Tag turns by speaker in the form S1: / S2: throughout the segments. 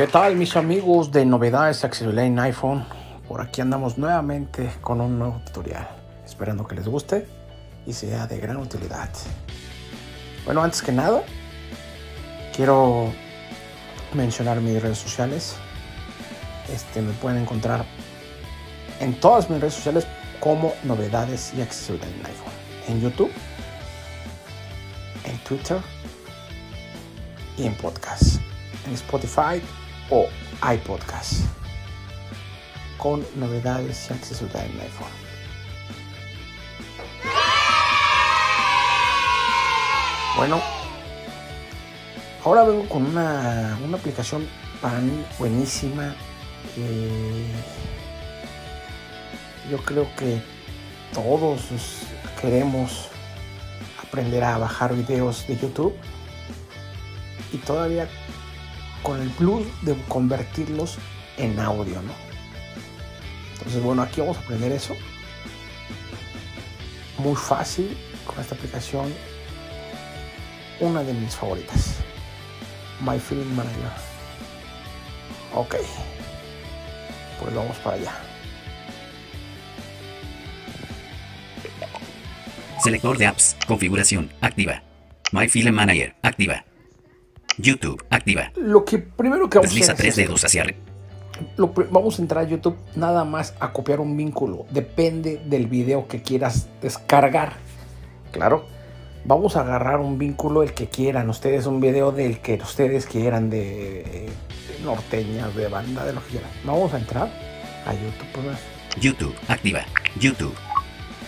S1: ¿Qué tal mis amigos de novedades accesibilidad en iPhone? Por aquí andamos nuevamente con un nuevo tutorial, esperando que les guste y sea de gran utilidad. Bueno, antes que nada, quiero mencionar mis redes sociales. Este, me pueden encontrar en todas mis redes sociales como novedades y accesibilidad en iPhone. En YouTube, en Twitter y en podcast. En Spotify o iPodcast. Con novedades y accesibilidad en iPhone. Bueno, ahora vengo con una, una aplicación para buenísima. Eh, yo creo que todos queremos aprender a bajar videos de YouTube y todavía con el plus de convertirlos en audio, ¿no? Entonces, bueno, aquí vamos a aprender eso. Muy fácil con esta aplicación. Una de mis favoritas. My Film Manager. Ok. Pues vamos para allá.
S2: Selector de apps. Configuración. Activa. My Film Manager. Activa. YouTube. Activa.
S1: Lo que primero que vamos
S2: Desliza
S1: a hacer
S2: tres
S1: es
S2: dedos hacia arriba.
S1: lo vamos a entrar a YouTube nada más a copiar un vínculo. Depende del video que quieras descargar. Claro. Vamos a agarrar un vínculo el que quieran. Ustedes un video del que ustedes quieran de, de norteñas, de banda, de lo que quieran. Vamos a entrar a YouTube. Pues,
S2: YouTube. Activa. YouTube.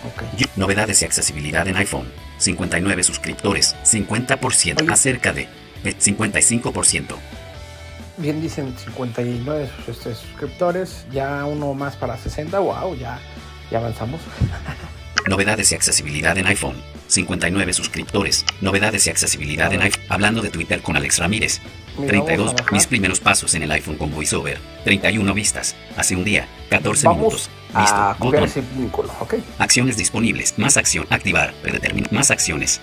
S1: ok.
S2: Yu- Novedades y accesibilidad en iPhone. 59 suscriptores. 50%.
S1: Oye.
S2: Acerca de. Eh, 55%.
S1: Bien dicen 59 este, suscriptores. Ya uno más para 60. Wow, ya, ya avanzamos.
S2: Novedades y accesibilidad en iPhone. 59 suscriptores. Novedades y accesibilidad en iPhone. Hablando de Twitter con Alex Ramírez.
S1: Mira,
S2: 32.
S1: vamos a bajar.
S2: Mis primeros pasos en el iPhone con VoiceOver. 31 vistas. Hace un día. 14
S1: Vamos
S2: minutos. Listo.
S1: a
S2: Botón.
S1: ese vínculo, ¿ok?
S2: Acciones disponibles. Más acción. Activar. Predeterminar. Más acciones.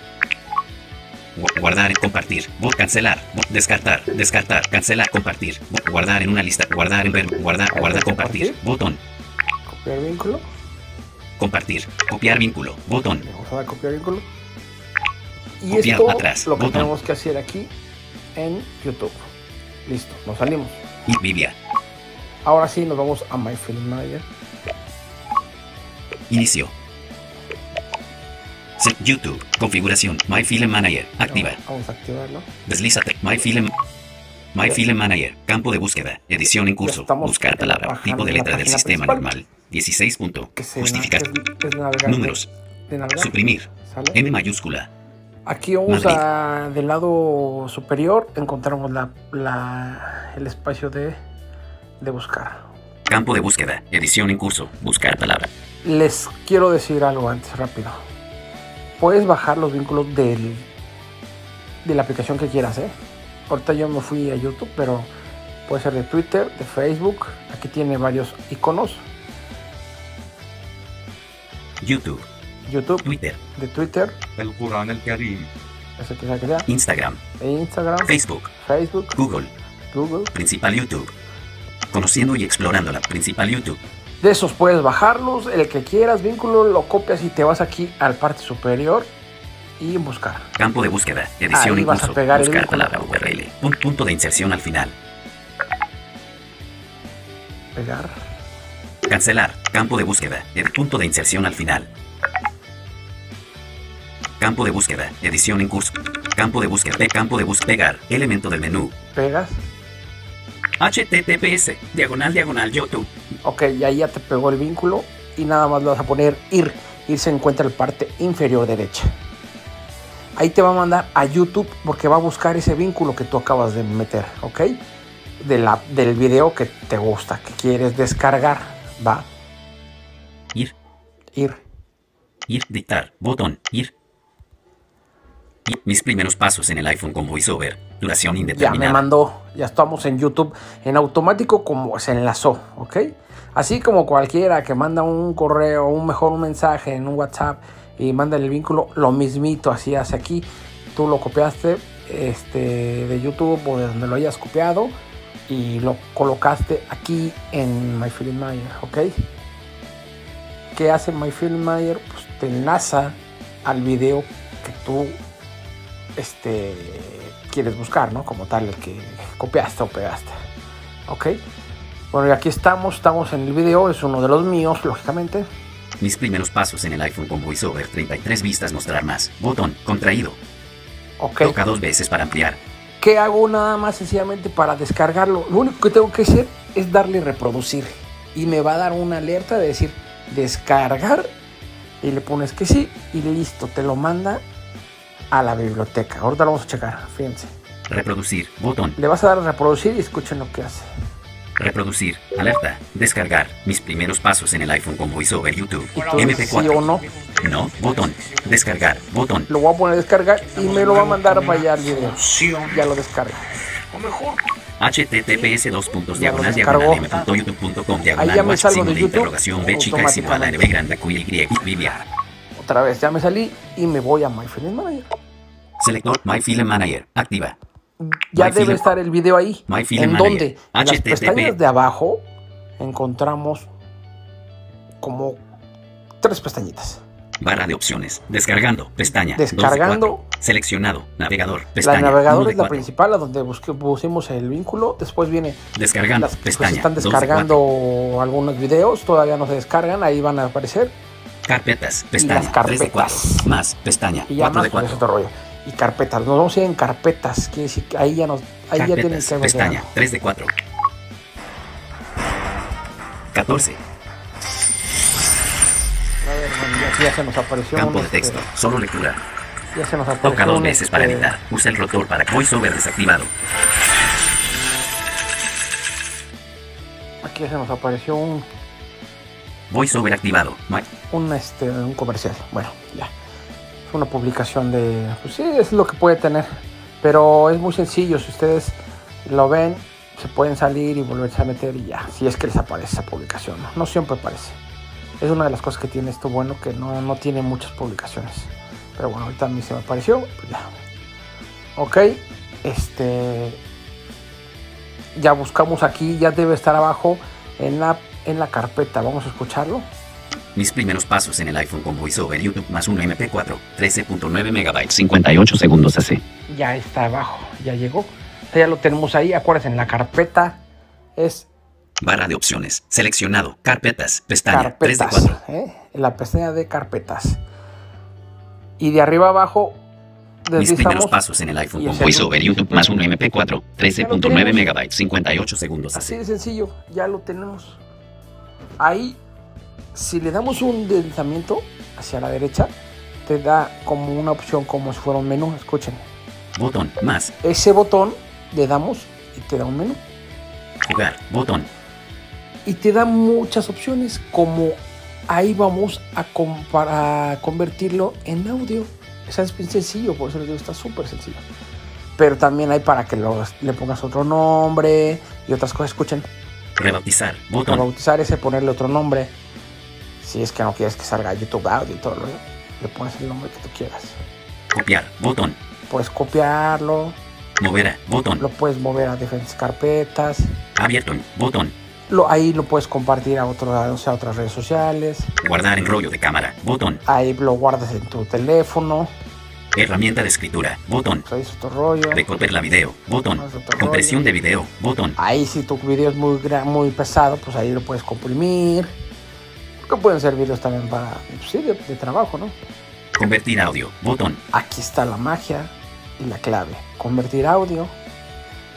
S2: Gu- Guardar. Compartir. Cancelar. Descartar. Descartar. Cancelar. Compartir. Guardar en una lista. Guardar en ver. Guardar. Guardar. Compartir. Botón.
S1: Copiar vínculo.
S2: Compartir. Copiar vínculo. Botón.
S1: Vamos a dar copiar vínculo. Y
S2: Copiar
S1: esto
S2: atrás,
S1: lo que
S2: botón.
S1: tenemos que hacer aquí en YouTube. Listo, nos salimos.
S2: Y Vivia.
S1: Ahora sí nos vamos a My Film Manager.
S2: Inicio. YouTube. Configuración. My Film Manager. Activa.
S1: Vamos a activarlo.
S2: Deslízate. My Film. My Manager. Campo de búsqueda. Edición en curso. Buscar palabra. Tipo de letra del sistema normal. 16 punto. Justificar. Números. Suprimir. M mayúscula.
S1: Aquí vamos
S2: Madrid.
S1: a del lado superior encontramos la, la- el espacio de, de buscar.
S2: Campo de búsqueda. Edición en curso. Buscar palabra.
S1: Les quiero decir algo antes, rápido puedes bajar los vínculos del, de la aplicación que quieras. ¿eh? Ahorita yo me fui a YouTube, pero puede ser de Twitter, de Facebook. Aquí tiene varios iconos.
S2: YouTube.
S1: YouTube.
S2: Twitter.
S1: De Twitter.
S3: El Quran
S1: el Karim. Eso que que sea.
S2: Instagram.
S1: E Instagram.
S2: Facebook.
S1: Facebook.
S2: Google.
S1: Google.
S2: Principal YouTube. Conociendo y explorando la principal YouTube.
S1: De esos puedes bajarlos, el que quieras, vínculo, lo copias y te vas aquí al parte superior y buscar.
S2: Campo de búsqueda. Edición
S1: Ahí
S2: en
S1: vas a pegar el
S2: Buscar palabra URL. Pun- Punto de inserción al final.
S1: Pegar.
S2: Cancelar. Campo de búsqueda. Ed- punto de inserción al final. Campo de búsqueda. Edición en curso. Campo de búsqueda. Campo de búsqueda. Pegar. Elemento del menú.
S1: Pegas.
S2: HTTPS. Diagonal diagonal YouTube.
S1: Ok, y ahí ya te pegó el vínculo y nada más le vas a poner ir. Ir se encuentra en la parte inferior derecha. Ahí te va a mandar a YouTube porque va a buscar ese vínculo que tú acabas de meter, ¿ok? De la, del video que te gusta, que quieres descargar. Va,
S2: Ir.
S1: ir.
S2: Ir. Dictar. Botón. Ir. Ir. Mis primeros pasos en el iPhone con VoiceOver. Duración
S1: Ya me
S2: indeterminada.
S1: mandó, ya estamos en YouTube en automático como se enlazó, ¿ok? Así como cualquiera que manda un correo, un mejor un mensaje en un WhatsApp y manda el vínculo, lo mismito así hace aquí. Tú lo copiaste este, de YouTube o de donde lo hayas copiado y lo colocaste aquí en My Film Mayer, ¿ok? ¿Qué hace My Film Mayer? Pues te enlaza al video que tú este, quieres buscar, ¿no? Como tal, el que copiaste o pegaste, ¿ok? Bueno, y aquí estamos, estamos en el video, es uno de los míos, lógicamente.
S2: Mis primeros pasos en el iPhone con VoiceOver 33 vistas mostrar más. Botón contraído.
S1: Ok.
S2: Toca dos veces para ampliar.
S1: ¿Qué hago nada más sencillamente para descargarlo? Lo único que tengo que hacer es darle reproducir. Y me va a dar una alerta de decir descargar. Y le pones que sí. Y listo, te lo manda a la biblioteca. Ahorita lo vamos a checar, fíjense.
S2: Reproducir. Botón.
S1: Le vas a dar a reproducir y escuchen lo que hace.
S2: Reproducir. Alerta. Descargar. Mis primeros pasos en el iPhone con VoiceOver YouTube.
S1: Y tú dices
S2: MP4.
S1: sí o no.
S2: No. Botón. Descargar. Botón.
S1: Lo voy a poner a descargar y me lo va a mandar para allá el video. Ya lo descarga.
S2: https dos puntos
S1: Ya
S2: diagonal diagonal m.youtube.com
S1: Ahí ya
S2: diagonal
S1: me salgo
S2: signo
S1: de
S2: de
S1: YouTube
S2: interrogación b chica es igual a grande q y biblia
S1: Otra vez, ya me salí y me voy a My Film Manager.
S2: selector my film manager activa
S1: Ya
S2: My
S1: debe
S2: Film-
S1: estar el video ahí.
S2: My Film
S1: ¿En
S2: Manager.
S1: dónde? En las pestañas de abajo encontramos como tres pestañitas.
S2: barra de opciones descargando pestaña de
S1: Descargando.
S2: seleccionado navegador
S1: La navegador es la principal, a donde busque- pusimos el vínculo. Después viene
S2: descargando
S1: las
S2: pestaña
S1: se están
S2: de
S1: descargando algunos videos, todavía no se descargan, ahí van a aparecer.
S2: Carpetas
S1: las
S2: pestaña tres de cuatro.
S1: carpetas.
S2: más pestaña
S1: Y ya
S2: cuatro
S1: más
S2: de
S1: pues, es
S2: cuatro
S1: otro rollo. Y carpetas, nos vamos a ir en carpetas, quiere decir que ahí ya nos, ahí ya tienen
S2: carpetas
S1: que
S2: pestaña
S1: llegado.
S2: 3 de 4 14
S1: A ver, ya, ya se nos apareció
S2: campo de
S1: este,
S2: texto solo lectura
S1: ya se nos apareció
S2: Toca dos veces para
S1: este,
S2: editar. Usa el rotor para VoiceOver desactivado.
S1: Aquí ya se nos apareció un,
S2: VoiceOver activado.
S1: Un, este, un comercial. Bueno, ya. Es una publicación de. Pues sí, es lo que puede tener. Pero es muy sencillo. Si ustedes lo ven, se pueden salir y volverse a meter y ya. Si es que les aparece esa publicación. No, No siempre aparece. Es una de las cosas que tiene esto bueno, que no, no tiene muchas publicaciones. Pero bueno, ahorita a mí se me apareció. Pues ya. Ok. Este. Ya buscamos aquí. Ya debe estar abajo en la, en la carpeta. Vamos a escucharlo.
S2: Mis primeros pasos en el iPhone con VoiceOver YouTube más un MP4. 13.9 megabytes. 58 segundos AC.
S1: ya está abajo, ya llegó. Ya lo tenemos ahí, acuérdense, en la carpeta es
S2: Barra de opciones. Seleccionado. Carpetas. Pestaña. 3 de
S1: carpetas,
S2: 4.
S1: ¿eh? en la pestaña de carpetas. Y de arriba abajo
S2: Mis primeros pasos en el iPhone con VoiceOver YouTube más un MP4. 13.9
S1: tenemos.
S2: megabytes. 58 segundos
S1: así de sencillo, ya lo tenemos. Ahí, si le damos un deslizamiento hacia la derecha, te da como una opción como si fuera un menú, escuchen.
S2: Botón. Más.
S1: Ese botón le damos y te da un menú.
S2: Jugar. Botón.
S1: y te da muchas opciones como ahí vamos a, a convertirlo en audio. O sea, es bien sencillo, por eso les digo, está súper sencillo. Pero también hay para que lo- le pongas otro nombre y otras cosas. Escuchen,
S2: Rebautizar.
S1: para
S2: Botón.
S1: bautizar ese, ponerle otro nombre. Si es que no quieres que salga YouTube audio y todo lo le pones el nombre que tú quieras.
S2: Copiar. Botón.
S1: Puedes copiarlo,
S2: Mover a. Botón.
S1: lo puedes mover a diferentes carpetas.
S2: Abierto. Botón.
S1: Lo, ahí lo puedes compartir a, otro, o sea, a otras redes sociales.
S2: Guardar en rollo de cámara. Botón.
S1: Ahí lo guardas en tu teléfono.
S2: Herramienta de escritura. Botón. Recoger la video. Botón. Compresión de video. Botón.
S1: Ahí si tu video es muy, muy pesado, pues ahí lo puedes comprimir. Que pueden ser videos también para, pues sí, de, de trabajo, ¿no?
S2: Convertir audio. Botón.
S1: Aquí está la magia y la clave. Convertir audio.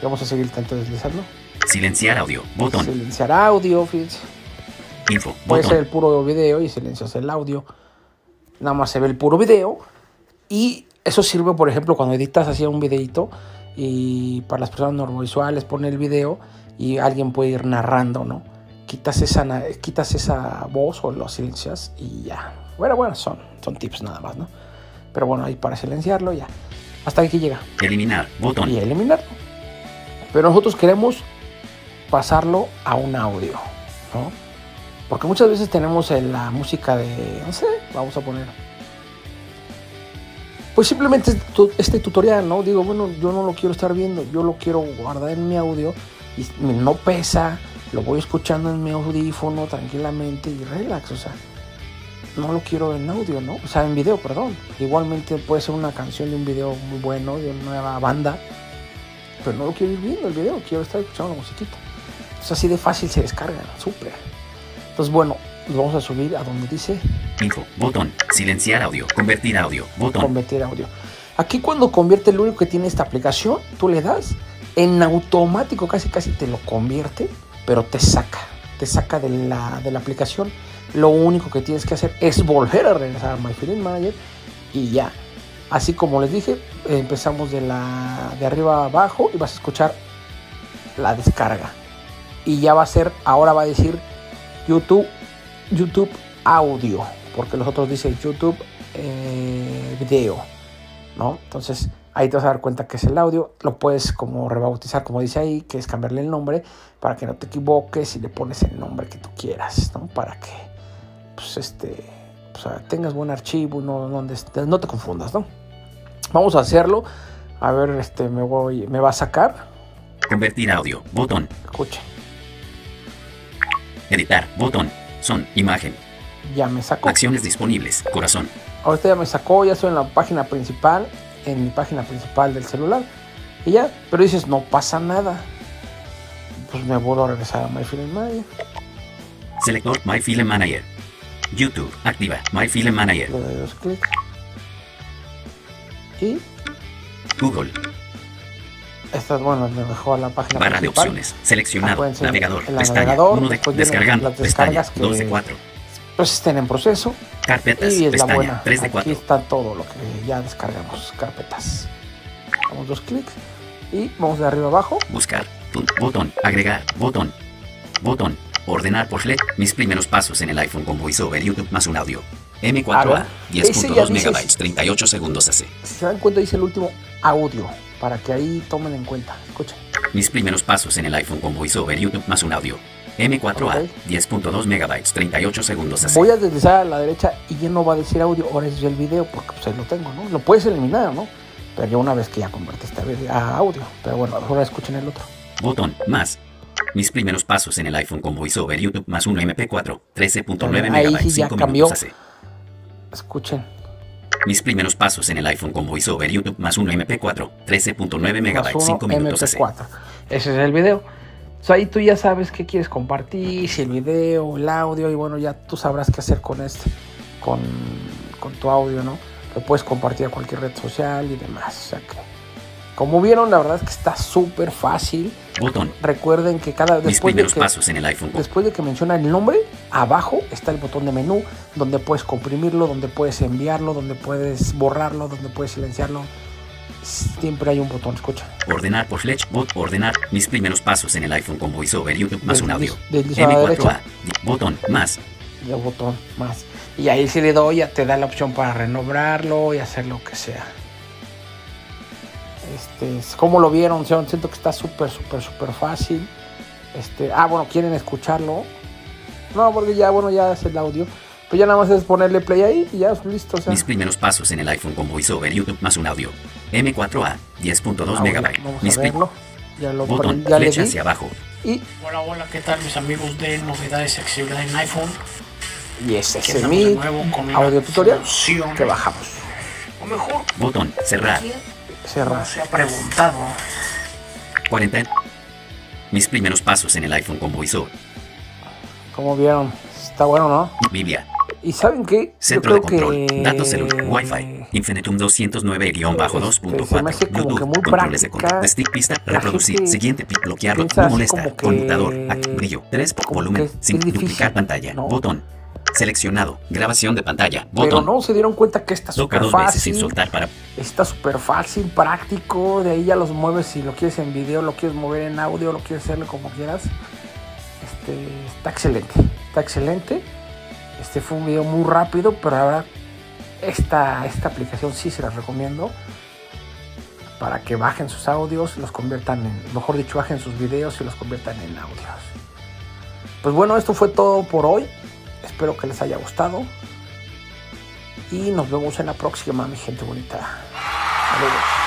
S1: Y vamos a seguir tanto deslizando.
S2: Silenciar audio. Botón.
S1: Silenciar audio, fíjense.
S2: Info.
S1: Puede ser el puro video y silencias el audio. Nada más se ve el puro video. Y eso sirve, por ejemplo, cuando editas así un videito y para las personas normovisuales pone el video y alguien puede ir narrando, ¿no? Quitas esa, quitas esa voz o lo silencias y ya. Bueno, bueno, son, son tips nada más, ¿no? Pero bueno, ahí para silenciarlo ya. Hasta aquí llega.
S2: Eliminar. Botón.
S1: Y eliminarlo. Pero nosotros queremos pasarlo a un audio, ¿no? Porque muchas veces tenemos en la música de, no sé, vamos a poner. Pues simplemente este tu- tutorial, ¿no? Digo, bueno, yo no lo quiero estar viendo, yo lo quiero guardar en mi audio y no pesa, lo voy escuchando en mi audífono tranquilamente y relax, o sea, no lo quiero en audio, ¿no? O sea, en video, perdón. Igualmente puede ser una canción de un video muy bueno, de una nueva banda, pero no lo quiero ir viendo el video, quiero estar escuchando la musiquita. Es así de fácil se descarga, súper. Entonces, bueno, nos vamos a subir a donde dice
S2: Info, botón, silenciar audio, convertir audio, botón.
S1: convertir audio. Aquí cuando convierte lo único que tiene esta aplicación, tú le das, en automático casi casi te lo convierte, pero te saca, te saca de la, de la aplicación. Lo único que tienes que hacer es volver a regresar a My Feeling Manager y ya. Así como les dije, empezamos de, la, de arriba abajo y vas a escuchar la descarga. Y ya va a ser, ahora va a decir YouTube, YouTube audio, porque los otros dicen YouTube eh, video, ¿no? Entonces ahí te vas a dar cuenta que es el audio, lo puedes como rebautizar, como dice ahí, que es cambiarle el nombre para que no te equivoques y le pones el nombre que tú quieras, ¿no? Para que, pues, este, tengas buen archivo y no, no, te confundas, ¿no? Vamos a hacerlo. A ver, este, me voy, me va a sacar.
S2: Convertir audio, botón.
S1: Escuchen.
S2: Editar, botón. Son, imagen.
S1: Ya me sacó.
S2: Acciones disponibles, corazón.
S1: Ahorita ya me sacó, ya estoy en la página principal, en mi página principal del celular. Y ya, pero dices, no pasa nada. Pues me vuelvo a regresar a My Manager.
S2: Selector My Manager. YouTube, activa My Manager.
S1: Le doy dos clics. Y.
S2: Google,
S1: esta, bueno, me dejó a la página
S2: Barra de opciones. Seleccionado. navegador. Pestaña. Uno de, descargando. Pestaña. 2 de 4.
S1: Pues estén en proceso.
S2: Carpetas.
S1: Y es
S2: pestaña,
S1: la buena.
S2: 3 de 4.
S1: Aquí está todo lo que ya descargamos. Carpetas. Damos dos clics. Y vamos de arriba abajo.
S2: Buscar. Botón. Agregar. Botón. Botón. Ordenar por LED. Mis primeros pasos en el iPhone con VoiceOver YouTube más un audio. M4A, 10.2 megabytes, 38 segundos hace.
S1: Si se dan cuenta, dice el último audio para que ahí tomen en cuenta. Escuchen.
S2: Mis primeros pasos en el iPhone con VoiceOver YouTube más un audio. M4A, 10.2 megabytes, 38 segundos así.
S1: Voy a deslizar a la derecha y ya no va a decir audio, ahora es el video porque pues ahí lo tengo, ¿no? Lo puedes eliminar, ¿no? Pero ya una vez que ya convertiste a audio. Pero bueno, ahora escuchen el otro.
S2: Botón, más. Mis primeros pasos en el iPhone con VoiceOver YouTube más un MP4, 13.9 megabytes, 5 minutos hace.
S1: Escuchen.
S2: Mis primeros pasos en el iPhone con VoiceOver YouTube más un MP4, 13.9 megabytes, 5 minutos MP4.
S1: Ese es el video. ahí tú ya sabes qué quieres compartir, si el video, el audio, y bueno, ya tú sabrás qué hacer con este, con, con tu audio, ¿no? Lo puedes compartir a cualquier red social y demás. O sea que como vieron, la verdad es que está súper fácil.
S2: Botón.
S1: Recuerden que cada
S2: después de que, pasos en el iPhone.
S1: Después de que menciona el nombre, abajo está el botón de menú donde puedes comprimirlo, donde puedes enviarlo, donde puedes borrarlo, donde puedes silenciarlo. Siempre hay un botón, escucha.
S2: Ordenar por Fletch, bot, ordenar mis primeros pasos en el iPhone con VoiceOver YouTube más un audio. M4A, botón, más.
S1: El botón, más. Y ahí si le doy ya te da la opción para renovarlo y hacer lo que sea. Este, ¿Cómo lo vieron? Siento que está súper, súper, súper fácil. Este, ah, bueno, ¿quieren escucharlo? No, porque ya, bueno, ya es el audio. Pues ya nada más es ponerle play ahí y ya es listo.
S2: Mis primeros pasos en el iPhone con VoiceOver YouTube más un audio. M4A, 10.2 megabytes.
S1: Mis
S2: a
S1: Ya lo
S2: Botón, ya flecha hacia abajo.
S1: Y...
S3: Hola, hola, ¿qué tal mis amigos de novedades accesibilidad en iPhone?
S1: Y ese es mi audio tutorial que bajamos.
S3: O mejor.
S2: Botón, cerrar.
S3: Se ha preguntado.
S2: 40. Mis primeros pasos en el iPhone con VoiceOver.
S1: Como vieron, está bueno, ¿no?
S2: Biblia.
S1: ¿Y saben qué?
S2: Centro de control, datos celular, Wi-Fi, Infinitum 209-bajo2.4,
S1: este,
S2: Bluetooth, controles de control, stick, pista, reproducir, siguiente, bloquearlo, no molesta, conmutador, brillo, 3, volumen, sin duplicar pantalla, botón, Seleccionado. Grabación de pantalla. Botón.
S1: Pero no se dieron cuenta que está súper fácil.
S2: sin soltar para.
S1: Está súper fácil, práctico. De ahí ya los mueves si lo quieres en video, lo quieres mover en audio, lo quieres hacerlo como quieras. Este, está excelente. Está excelente. Este fue un video muy rápido, pero ahora esta, esta aplicación sí se las recomiendo para que bajen sus audios, los conviertan en, mejor dicho, bajen sus videos y los conviertan en audios. Pues bueno, esto fue todo por hoy. Espero que les haya gustado. Y nos vemos en la próxima, mi gente bonita. Saludos.